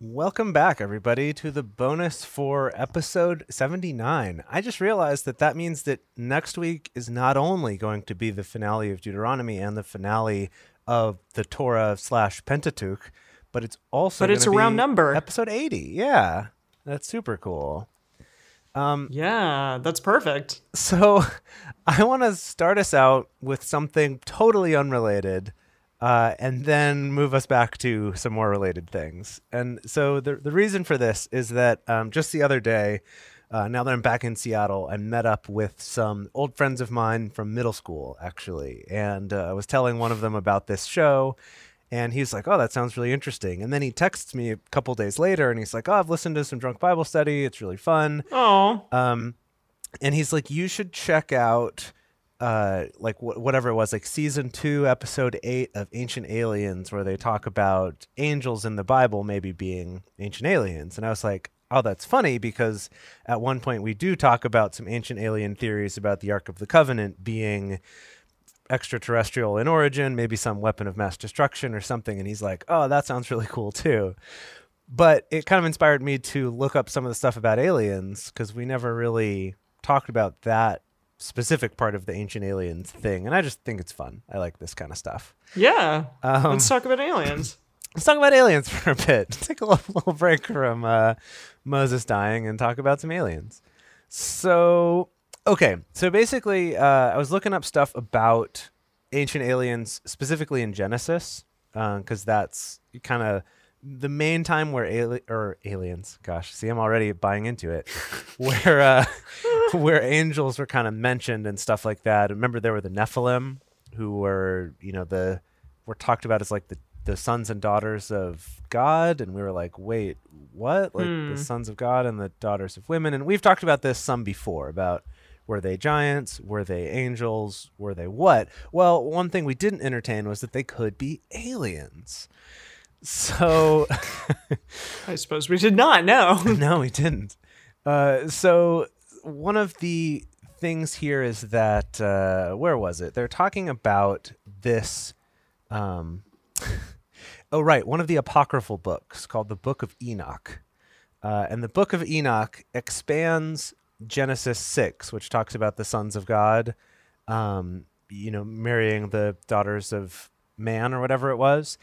Welcome back, everybody, to the bonus for episode 79. I just realized that that means that next week is not only going to be the finale of Deuteronomy and the finale of the Torah slash Pentateuch, but it's also But it's a round number. Episode 80. Yeah, that's super cool. Um, yeah, that's perfect. So I want to start us out with something totally unrelated. Uh, and then move us back to some more related things. And so the the reason for this is that um, just the other day, uh, now that I'm back in Seattle, I met up with some old friends of mine from middle school, actually, and uh, I was telling one of them about this show. And he's like, "Oh, that sounds really interesting." And then he texts me a couple days later, and he's like, "Oh, I've listened to some drunk Bible study. It's really fun." Oh, Um, and he's like, you should check out, uh, like wh- whatever it was, like season two, episode eight of Ancient Aliens, where they talk about angels in the Bible maybe being ancient aliens. And I was like, oh, that's funny because at one point we do talk about some ancient alien theories about the Ark of the Covenant being extraterrestrial in origin, maybe some weapon of mass destruction or something. And he's like, oh, that sounds really cool too but it kind of inspired me to look up some of the stuff about aliens because we never really talked about that specific part of the ancient aliens thing and i just think it's fun. I like this kind of stuff. Yeah. Um, Let's talk about aliens. let's talk about aliens for a bit. Take a little, little break from uh, moses dying and talk about some aliens. So okay. So basically uh, i was looking up stuff about ancient aliens specifically in genesis because that's kind of the main time where ali- or aliens gosh see i'm already buying into it where uh, where angels were kind of mentioned and stuff like that. Remember there were the nephilim who were you know the were talked about as like the the sons and daughters of god. And we were like wait what? Like Hmm. the sons of god and the daughters of women. And we've talked about this some before about were they giants? Were they angels? Were they what? Well one thing we didn't entertain was that they could be aliens so I suppose we did not know. no, we didn't. Uh, so one of the things here is that uh, where was it? They're talking about this. Um, oh, right, one of the apocryphal books called the Book of Enoch, uh, and the Book of Enoch expands Genesis six, which talks about the sons of God, um, you know, marrying the daughters of man or whatever it was.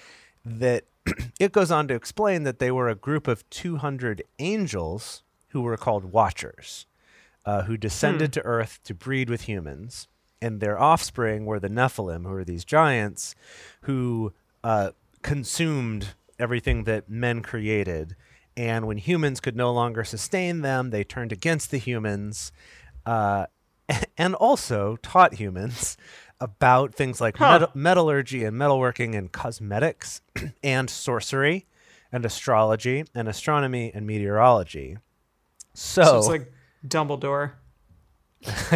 That it goes on to explain that they were a group of 200 angels who were called watchers, uh, who descended to earth to breed with humans. And their offspring were the Nephilim, who were these giants who uh, consumed everything that men created. And when humans could no longer sustain them, they turned against the humans uh, and also taught humans about things like Huh. metal- metallurgy and metalworking and cosmetics and sorcery and astrology and astronomy and meteorology. So, So it's like Dumbledore.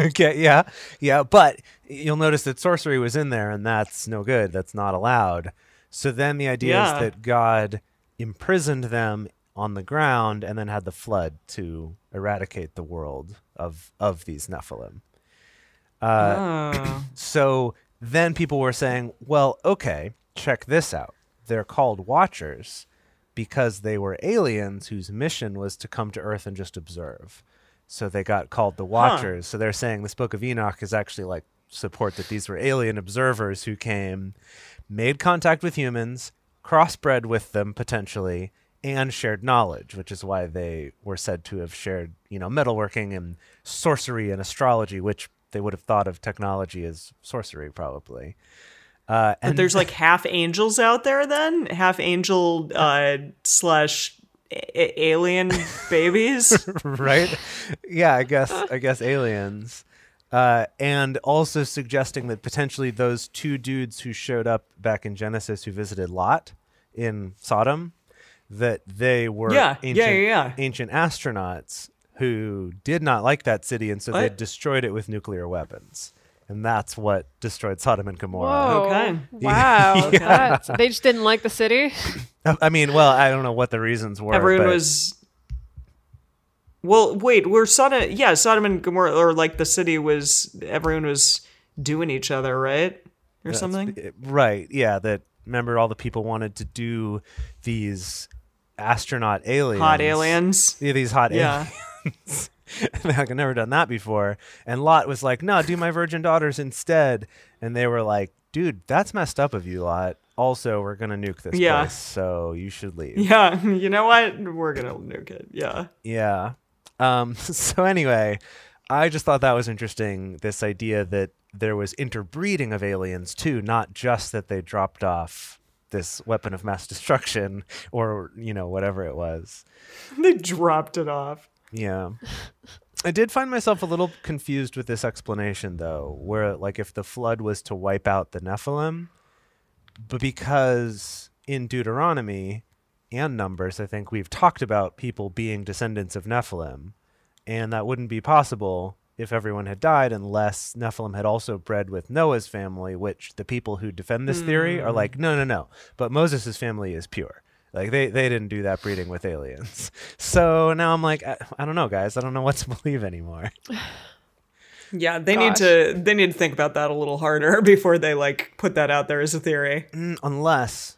okay, yeah, yeah, but you'll notice that sorcery was in there, and that's no good. That's not allowed. So then the idea Yeah. is that God imprisoned them on the ground and then had the flood to eradicate the world of of these Nephilim. Uh, oh. So then people were saying, well, okay, check this out. They're called Watchers because they were aliens whose mission was to come to Earth and just observe. So they got called the Watchers. So they're saying this book of Enoch is actually like support that these were alien observers who came, made contact with humans, crossbred with them potentially, and shared knowledge, which is why they were said to have shared, you know, metalworking and sorcery and astrology, which they would have thought of technology as sorcery probably. Uh, But and there's like half angels out there then? Half angel uh, slash a- alien babies? right? Yeah, I guess I guess aliens. Uh, and also suggesting that potentially those two dudes who showed up back in Genesis who visited Lot in Sodom, that they were Yeah, yeah, yeah, yeah. ancient astronauts who did not like that city, and so they destroyed it with nuclear weapons. And that's what destroyed Sodom and Gomorrah. Whoa. Okay. Wow. that's- they just didn't like the city. I mean, well, I don't know what the reasons were. Everyone but- was. Well, wait, we're Sodom. Yeah, Sodom and Gomorrah, or like the city was. Everyone was doing each other, right, or That's- something. it- Right. Yeah. That remember all the people wanted to do these astronaut aliens. Hot aliens. Yeah, these hot Yeah. aliens. I've never done that before. And Lot was like, no, do my virgin daughters instead. And they were like, dude, that's messed up of you, Lot. Also, we're going to nuke this Yeah. place, so you should leave. Yeah, you know what? We're gonna nuke it. Yeah. Yeah. Um, so anyway, I just thought that was interesting. This idea that there was interbreeding of aliens too, not just that they dropped off this weapon of mass destruction or you know whatever it was. They dropped it off. Yeah. I did find myself a little confused with this explanation though, where like if the flood was to wipe out the Nephilim, but because in Deuteronomy and Numbers, I think we've talked about people being descendants of Nephilim, and that wouldn't be possible if everyone had died unless Nephilim had also bred with Noah's family, which the people who defend this theory are hmm. like, no, no, no. But Moses' family is pure. Like they, they didn't do that breeding with aliens. So now I'm like, I, I don't know, guys. I don't know what to believe anymore. Yeah, they need to they need to think about that a little harder before they like put that out there as a theory. Mm, unless,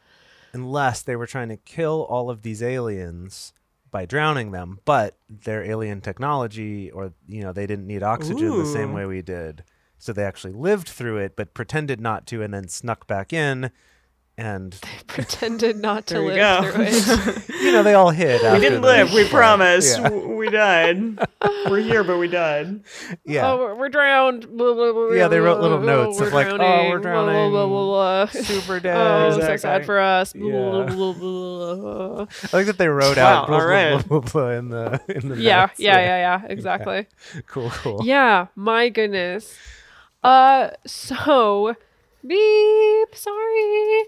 unless they were trying to kill all of these aliens by drowning them, but their alien technology, or you know, they didn't need oxygen the same way we did, so they actually lived through it, but pretended not to, and then snuck back in, and they Pretended not to There you live go. through it. you know, they all hid. We didn't the live, we flood. promise. Yeah. We died. We're here, but we died. yeah. Oh, we're- we're drowned. Blah, blah, blah, Yeah, they wrote little notes we're of like, oh, we're drowning. Blah, blah, blah, blah, blah. Super dead. Oh, so sad for us. Yeah. blah, blah, blah, blah. I like that they wrote out blah, all blah, right. blah, blah, blah in the in the Yeah, notes. yeah, yeah, yeah. Exactly. Cool, cool. Yeah, my goodness. Uh, so beep. Sorry,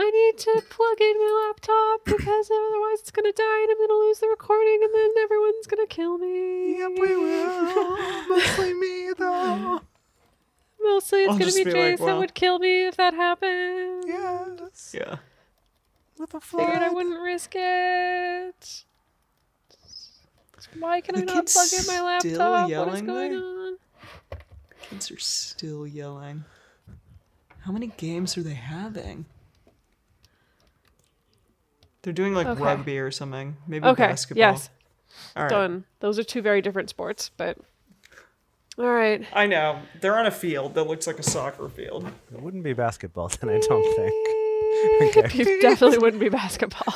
I need to plug in my laptop because otherwise it's gonna die and I'm gonna lose the recording and then everyone's gonna kill me. Yep, we will. Mostly me though. Mostly it's I'll gonna be be Jace like, that would kill me if that happened. Yes. Yeah. With a Figured I wouldn't risk it. Why can I not plug in my still laptop? What is going there? on? Kids are still yelling. How many games are they having? They're doing like Okay. rugby or something. Maybe Okay. basketball. Yes. All right. Done. Those are two very different sports, but all right. I know. They're on a field that looks like a soccer field. It wouldn't be basketball then, I don't think. Okay. It definitely wouldn't be basketball.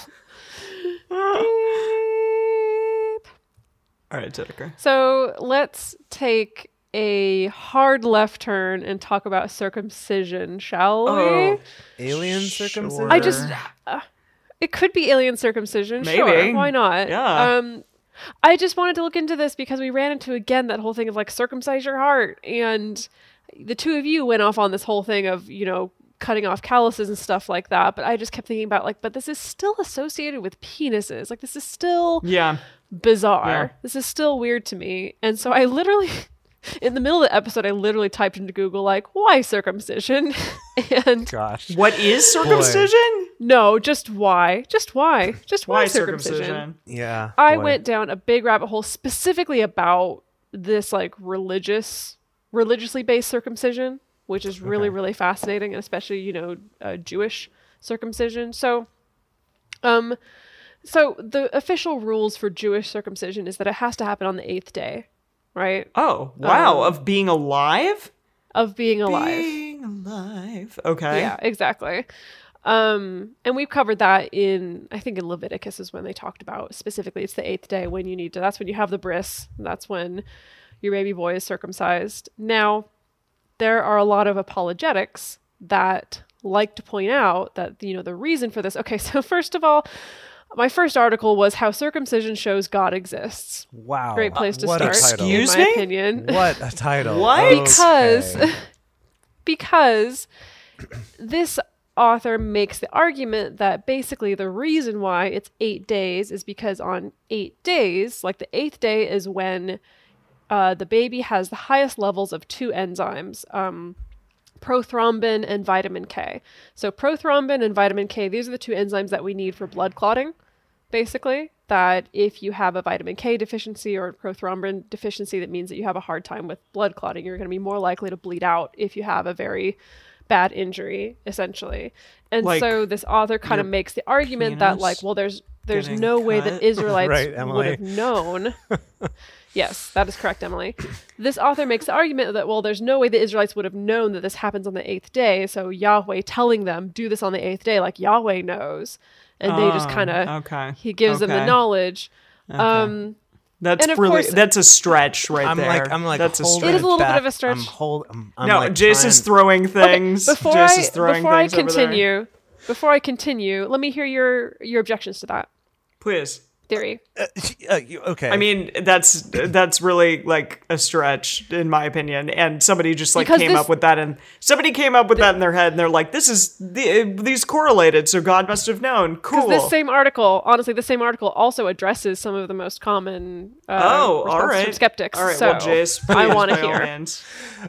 All right, Dedeker. so let's take a hard left turn and talk about circumcision, shall we? Oh, Alien Sure. circumcision? I just uh, it could be alien circumcision. Sure, why not? Yeah. Um, I just wanted to look into this because we ran into again that whole thing of like circumcise your heart, and the two of you went off on this whole thing of you know cutting off calluses and stuff like that. But I just kept thinking about like, but this is still associated with penises. Like this is still Yeah. bizarre. Yeah. This is still weird to me. And so I literally, in the middle of the episode, I literally typed into Google, like, why circumcision? and Gosh. What is circumcision? no, just why? Just why? Just why, Why circumcision? circumcision? Yeah. I boy. went down a big rabbit hole specifically about this like religious, religiously based circumcision, which is really, Okay. really fascinating, and especially you know uh, Jewish circumcision. So, um, so the official rules for Jewish circumcision is that it has to happen on the eighth day, right, Oh, wow. Um, of being alive? of being alive. Being alive. Okay. Yeah, exactly. Um, and we've covered that in, I think in Leviticus is when they talked about specifically it's the eighth day when you need to, that's when you have the bris. That's when your baby boy is circumcised. Now, there are a lot of apologetics that like to point out that, you know, the reason for this. Okay, so first of all, my first article was how circumcision shows God exists. Wow. Great place to what start, A title. Excuse in my me? opinion. What a title. What? because Okay. because this author makes the argument that basically the reason why it's eight days is because on eight days, like the eighth day is when uh, the baby has the highest levels of two enzymes. Um, prothrombin and vitamin K. So prothrombin and vitamin K, these are the two enzymes that we need for blood clotting, basically. That if you have a vitamin K deficiency or prothrombin deficiency, that means that you have a hard time with blood clotting. You're going to be more likely to bleed out if you have a very bad injury, essentially. And Like so this author kind of makes the argument that, like, well, there's there's Getting no way that Israelites Right, would have known. yes, that is correct, Emily. This author makes the argument that, well, there's no way the Israelites would have known that this happens on the eighth day. So Yahweh telling them, do this on the eighth day, like Yahweh knows. And they just Oh, kind of, okay. he gives them the Okay. knowledge. Um, That's really course- that's a stretch right I'm there. like I'm like that's a stretch. It is a little bit of a stretch. I'm hold. I'm, I'm no, like Jace is throwing things. before Jace I is throwing before I things over continue, before I continue, let me hear your your objections to that please. theory. Uh, you- okay. I mean, that's that's really like a stretch in my opinion. And somebody just like Because came this- up with that, and somebody came up with that in their head, and they're like, "This is the, these correlated, so God must have known." Cool. Because this same article, honestly, the same article also addresses some of the most common uh, oh, all right, responses right. from skeptics. All right, so well, Jace, I want to hear. means.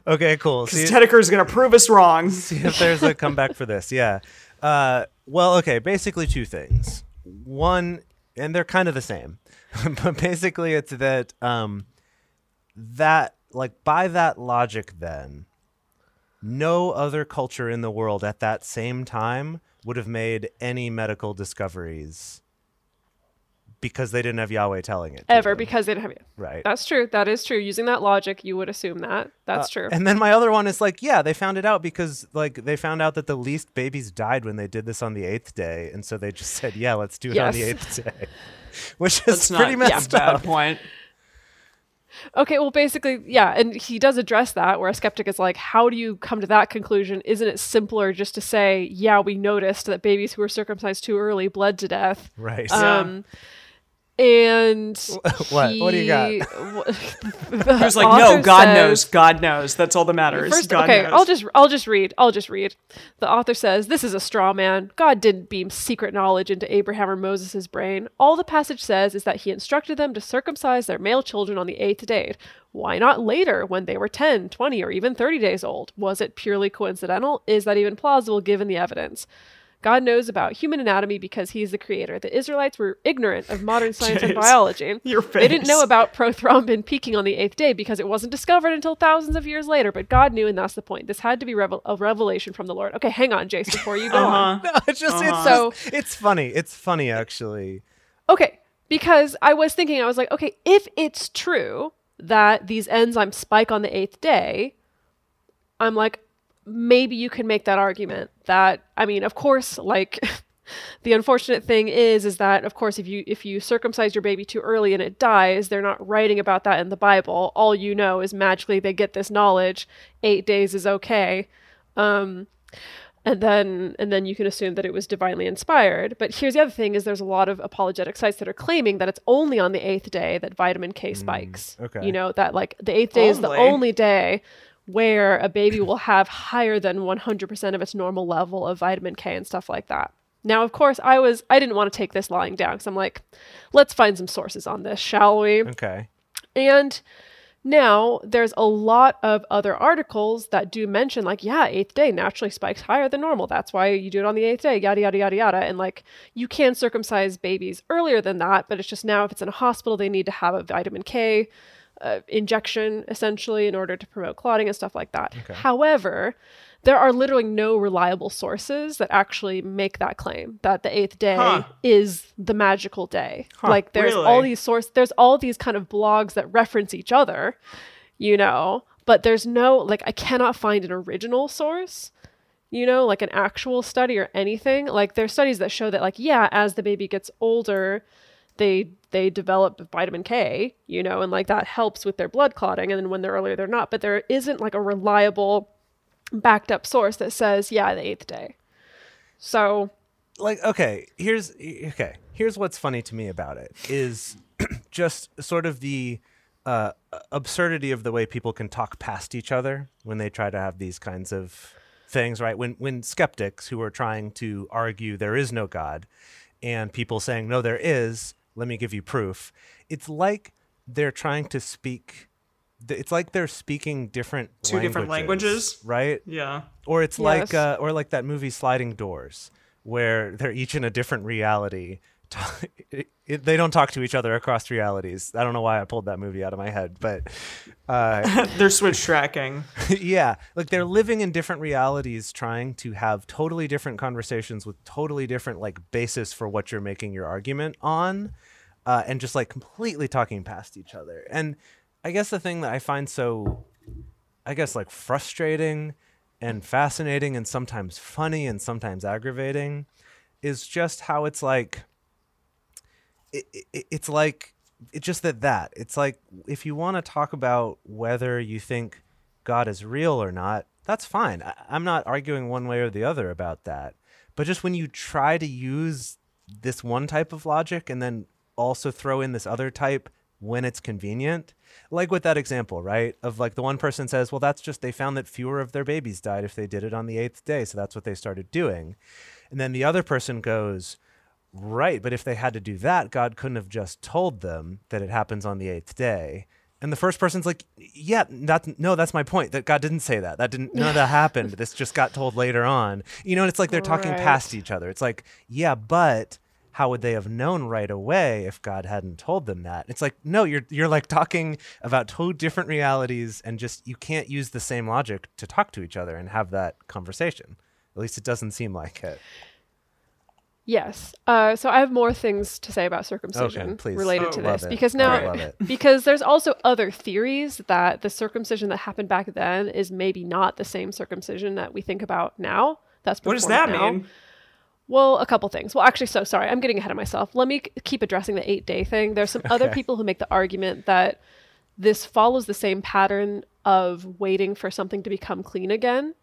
okay, cool. See, Because is gonna prove us wrong. see if there's a comeback for this. Yeah. Uh, well, okay. Basically, two things. One, and they're kind of the same, but basically, it's that um, that like by that logic, then no other culture in the world at that same time would have made any medical discoveries because they didn't have Yahweh telling it. Ever them. because they didn't have it. right. That's true. That is true. Using that logic, you would assume that. That's true. And then my other one is like, yeah, they found it out because like they found out that the least babies died when they did this on the eighth day, and so they just said, yeah, let's do it on the eighth day, which is That's pretty not messed yeah, bad up. point. Okay, well, basically, yeah, and he does address that where a skeptic is like, how do you come to that conclusion? Isn't it simpler just to say, yeah, we noticed that babies who were circumcised too early bled to death? Right. Um, and What? What do you got? he- He was like, "No, God knows. God knows. That's all that matters." First, God okay, knows. I'll just I'll just read. I'll just read. The author says, "This is a straw man. God didn't beam secret knowledge into Abraham or Moses' brain. All the passage says is that he instructed them to circumcise their male children on the eighth day. Why not later, when they were 10, 20, or even 30 days old? Was it purely coincidental? Is that even plausible given the evidence?" God knows about human anatomy because he's the creator. The Israelites were ignorant of modern science and biology. your They didn't know about prothrombin peaking on the eighth day because it wasn't discovered until thousands of years later. But God knew, and that's the point. This had to be revel- a revelation from the Lord. Okay, hang on, Jace, before you go on. Uh-huh. No, it's just it's So- it's funny. It's funny actually. Okay, because I was thinking, I was like, okay, if it's true that these enzymes spike on the eighth day, I'm like, maybe you can make that argument. That I mean, of course, like. The unfortunate thing is, is that of course, if you if you circumcise your baby too early and it dies, they're not writing about that in the Bible. All you know is magically they get this knowledge. Eight days is okay. Um, and then and then you can assume that it was divinely inspired but here's the other thing is there's a lot of apologetic sites that are claiming that it's only on the eighth day that vitamin k spikes okay. you know that like the eighth day is the Only? only day where a baby will have higher than 100% of its normal level of vitamin k and stuff like that now of course i was i didn't want to take this lying down because i'm like let's find some sources on this shall we Okay. and now there's a lot of other articles that do mention, like, yeah, eighth day naturally spikes higher than normal. That's why you do it on the eighth day, yada, yada, yada, yada. And like, you can circumcise babies earlier than that, but it's just now if it's in a hospital, they need to have a vitamin K uh, injection essentially in order to promote clotting and stuff like that. However, there are literally no reliable sources that actually make that claim that the eighth day Huh. is the magical day. like there's all these source there's all these kind of blogs that reference each other, you know, but there's no like I cannot find an original source you know, like an actual study or anything. Like there's studies that show that like yeah, as the baby gets older, they they develop vitamin K, you know, and like that helps with their blood clotting and then when they're earlier they're not, but there isn't like a reliable backed up source that says yeah, the 8th day. So, like okay here's okay here's what's funny to me about it is just sort of the uh, absurdity of the way people can talk past each other when they try to have these kinds of things right when when skeptics who are trying to argue there is no god and people saying no there is let me give you proof it's like they're trying to speak it's like they're speaking different Two different languages? right Yeah. or it's like uh, or like that movie Sliding Doors, where they're each in a different reality it, it, they don't talk to each other across realities. I don't know why I pulled that movie out of my head, but uh, They're switch tracking. yeah, like they're living in different realities, trying to have totally different conversations with totally different like basis for what you're making your argument on, uh, and just like completely talking past each other. And I guess the thing that I find so, I guess like frustrating and fascinating and sometimes funny and sometimes aggravating, is just how it's like. It, it, it's like it's just that that it's like if you want to talk about whether you think God is real or not, that's fine. I, I'm not arguing one way or the other about that. But just when you try to use this one type of logic and then also throw in this other type when it's convenient, like with that example, right? Of like the one person says, well, that's just they found that fewer of their babies died if they did it on the eighth day. So that's what they started doing. And then the other person goes, Right, but if they had to do that, God couldn't have just told them that it happens on the eighth day. And the first person's like, "Yeah, that no, that's my point. That God didn't say that. That didn't. None of that happened. This just got told later on. You know, and it's like they're talking Right. past each other. It's like, yeah, but how would they have known right away if God hadn't told them that? It's like, no, you're you're like talking about two different realities, and just you can't use the same logic to talk to each other and have that conversation. At least it doesn't seem like it. Yes. Uh, so I have more things to say about circumcision please. related Oh, to this it. because now because there's also other theories that the circumcision that happened back then is maybe not the same circumcision that we think about now. That's What does that now. mean? Well, a couple things. Well, actually, so sorry, I'm getting ahead of myself. Let me keep addressing the eight day thing. There's some other people who make the argument that this follows the same pattern of waiting for something to become clean again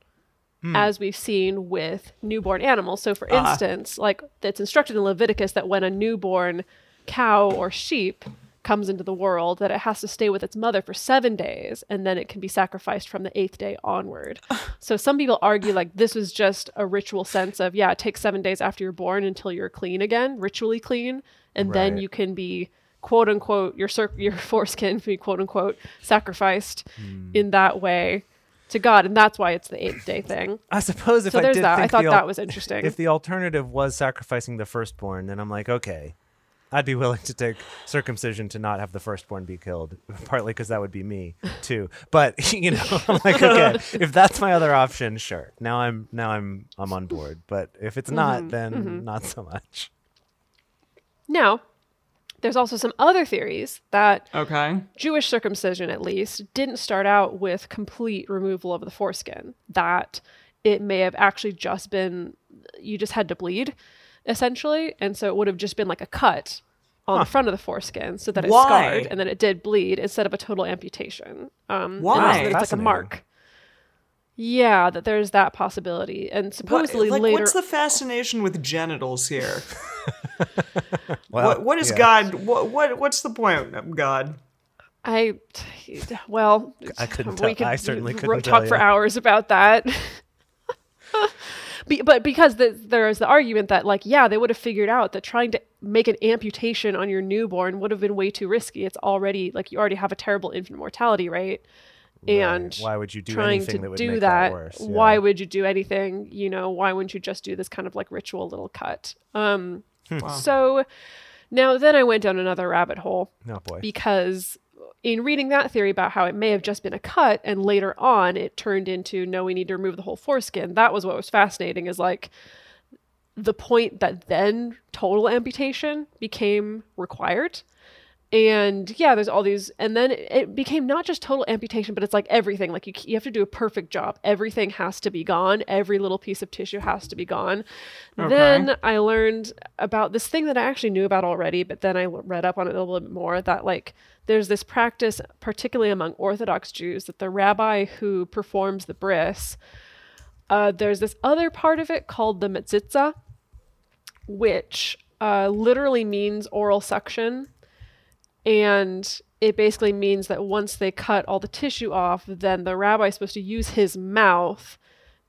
as we've seen with newborn animals. So, for Ah. instance, like it's instructed in Leviticus that when a newborn cow or sheep comes into the world, that it has to stay with its mother for seven days and then it can be sacrificed from the eighth day onward. so, some people argue like this was just a ritual sense of, yeah, it takes seven days after you're born until you're clean again, ritually clean, and then you can be quote unquote your cir- your foreskin be quote unquote sacrificed Hmm. in that way to God, and that's why it's the eighth day thing. I suppose if So I there's did that. I thought the that was interesting. If the alternative was sacrificing the firstborn, then I'm like, okay, I'd be willing to take circumcision to not have the firstborn be killed. Partly because that would be me too. But you know, I'm like, okay, if that's my other option, sure. Now I'm now I'm I'm on board. But if it's not, Mm-hmm. then not so much. Now, there's also some other theories that Okay. Jewish circumcision, at least, didn't start out with complete removal of the foreskin. That it may have actually just been, you just had to bleed, essentially. And so it would have just been like a cut on the front of the foreskin so that it Why? scarred and then it did bleed instead of a total amputation. Um, Why? it's like a mark. Yeah, that there's that possibility. And What, supposedly like, later. what's the fascination with genitals here? Well, what, what is yeah. God? What, what what's the point of God? I, well, I couldn't we tell- could I certainly couldn't talk tell for hours about that. Be, but because the, there is the argument that, like, yeah, they would have figured out that trying to make an amputation on your newborn would have been way too risky. It's already like you already have a terrible infant mortality rate, and Right. why would you do trying anything to that would do make that, that worse? why would you do anything? You know, why wouldn't you just do this kind of like ritual little cut? Um, Hmm. so now then I went down another rabbit hole Oh boy. because in reading that theory about how it may have just been a cut and later on it turned into no we need to remove the whole foreskin that was what was fascinating is like the point that then total amputation became required and yeah there's all these and then it, became not just total amputation but it's like everything like you, you have to do a perfect job. Everything has to be gone. Every little piece of tissue has to be gone. Okay. then i learned about this thing that i actually knew about already but then i read up on it a little bit more that like there's this practice particularly among orthodox jews that the rabbi who performs the bris uh, there's this other part of it called the metzitza which uh, literally means oral suction and it basically means that once they cut all the tissue off, then the rabbi is supposed to use his mouth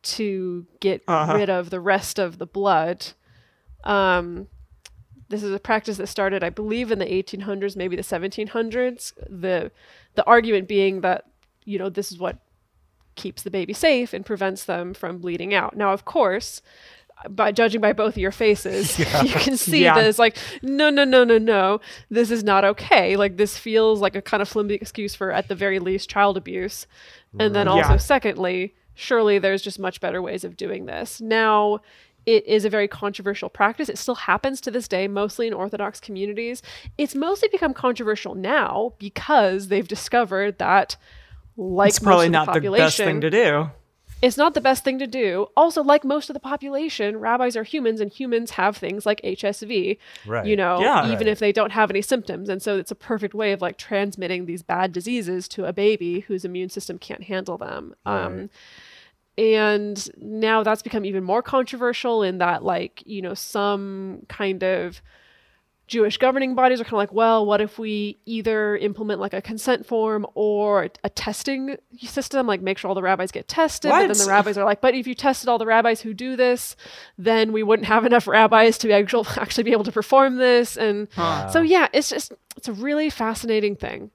to get Uh-huh. rid of the rest of the blood. Um, this is a practice that started, I believe, in the 1800s, maybe the 1700s. The the argument being that you know this is what keeps the baby safe and prevents them from bleeding out. Now, of course, by judging by both of your faces, you can see Yeah. that it's like, no, no, no, no, no, this is not okay. Like this feels like a kind of flimsy excuse for, at the very least, child abuse. And then also, Yeah. secondly, surely there's just much better ways of doing this. Now, it is a very controversial practice. It still happens to this day, mostly in Orthodox communities. It's mostly become controversial now because they've discovered that, like It's probably most not the the population, best thing to do. It's not the best thing to do. Also, like most of the population, rabbis are humans, and humans have things like HSV. Right. You know, Yeah. even if they don't have any symptoms, and so it's a perfect way of like transmitting these bad diseases to a baby whose immune system can't handle them. Um, and now that's become even more controversial in that, like, you know, some kind of Jewish governing bodies are kind of like, well, what if we either implement like a consent form or a testing system, like make sure all the rabbis get tested? But then the rabbis are like, but if you tested all the rabbis who do this, then we wouldn't have enough rabbis to actual, actually be able to perform this. And so, yeah, it's just, it's a really fascinating thing.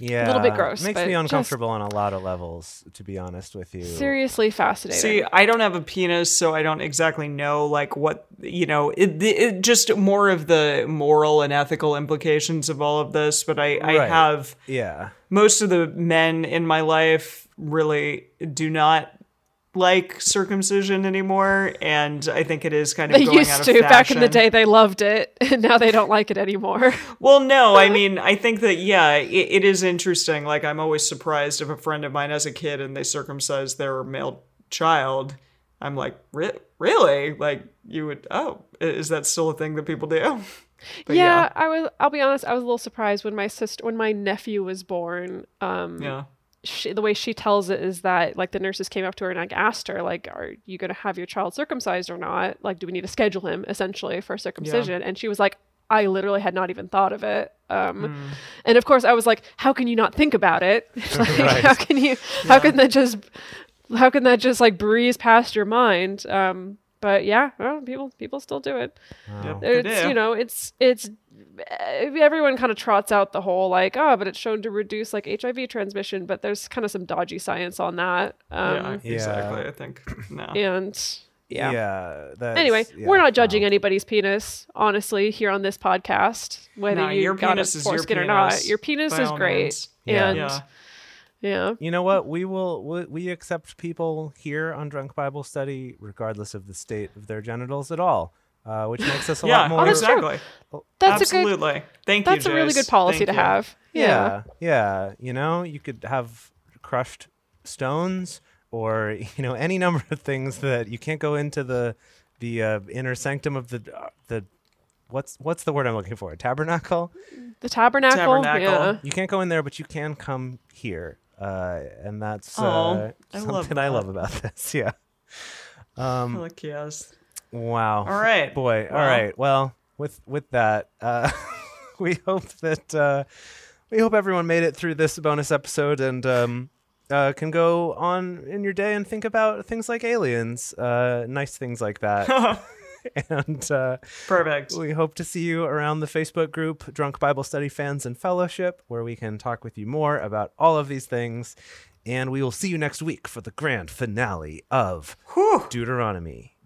Yeah, a little bit gross, Makes but me just- uncomfortable on a lot of levels, to be honest with you. Seriously fascinating. See, I don't have a penis, so I don't exactly know like what you know. It, it just more of the moral and ethical implications of all of this. But I, I Right. have Yeah. most of the men in my life really do not like circumcision anymore, and I think it is kind of they going out used of to back in the day. They loved it, and now they don't like it anymore. Well, no, I mean, I think that yeah, it, it is interesting. Like, I'm always surprised if a friend of mine has a kid and they circumcise their male child. I'm like, Re- really? Like, you would? Oh, is that still a thing that people do? But yeah, I was. I'll be honest. I was a little surprised when my sister, when my nephew was born. Um, yeah, she, the way she tells it is that like the nurses came up to her and like asked her like are you going to have your child circumcised or not? Like do we need to schedule him essentially for circumcision? And she was like i literally had not even thought of it. Um Hmm. and of course i was like how can you not think about it? Like, Right. how can you how can that just how can that just like breeze past your mind? Um but yeah well, people people still do it. Yep, it's do. you know it's it's everyone kind of trots out the whole like oh but it's shown to reduce like hiv transmission but there's kind of some dodgy science on that yeah, um Yeah. exactly. I think no. and yeah, Yeah. that's- anyway yeah, we're not judging wow. anybody's penis honestly here on this podcast whether No, you your got penis a is your foreskin or not your penis is great means. Yeah. and Yeah. yeah You know what? We will we, we accept people here on Drunk Bible Study regardless of the state of their genitals at all, uh, which makes us a Yeah, lot more. that's true. exactly. that's a good Absolutely. Thank you. that's a really good policy Thank to you. have yeah, yeah. You know, you could have crushed stones, or you know, any number of things that you can't go into the the uh, inner sanctum of the uh, the what's what's the word I'm looking for? A Tabernacle. the tabernacle, Tabernacle. yeah You can't go in there, but you can come here, uh, and that's Aw, uh, I something love I love about this. Yeah. Um, Look, yes. Wow. All right. Boy. All right. Well, with with that, uh, we hope that uh, we hope everyone made it through this bonus episode and um, uh, can go on in your day and think about things like aliens, uh, nice things like that. and uh, Perfect. we hope to see you around the Facebook group Drunk Bible Study Fans and Fellowship, where we can talk with you more about all of these things. And we will see you next week for the grand finale of Whew. Deuteronomy.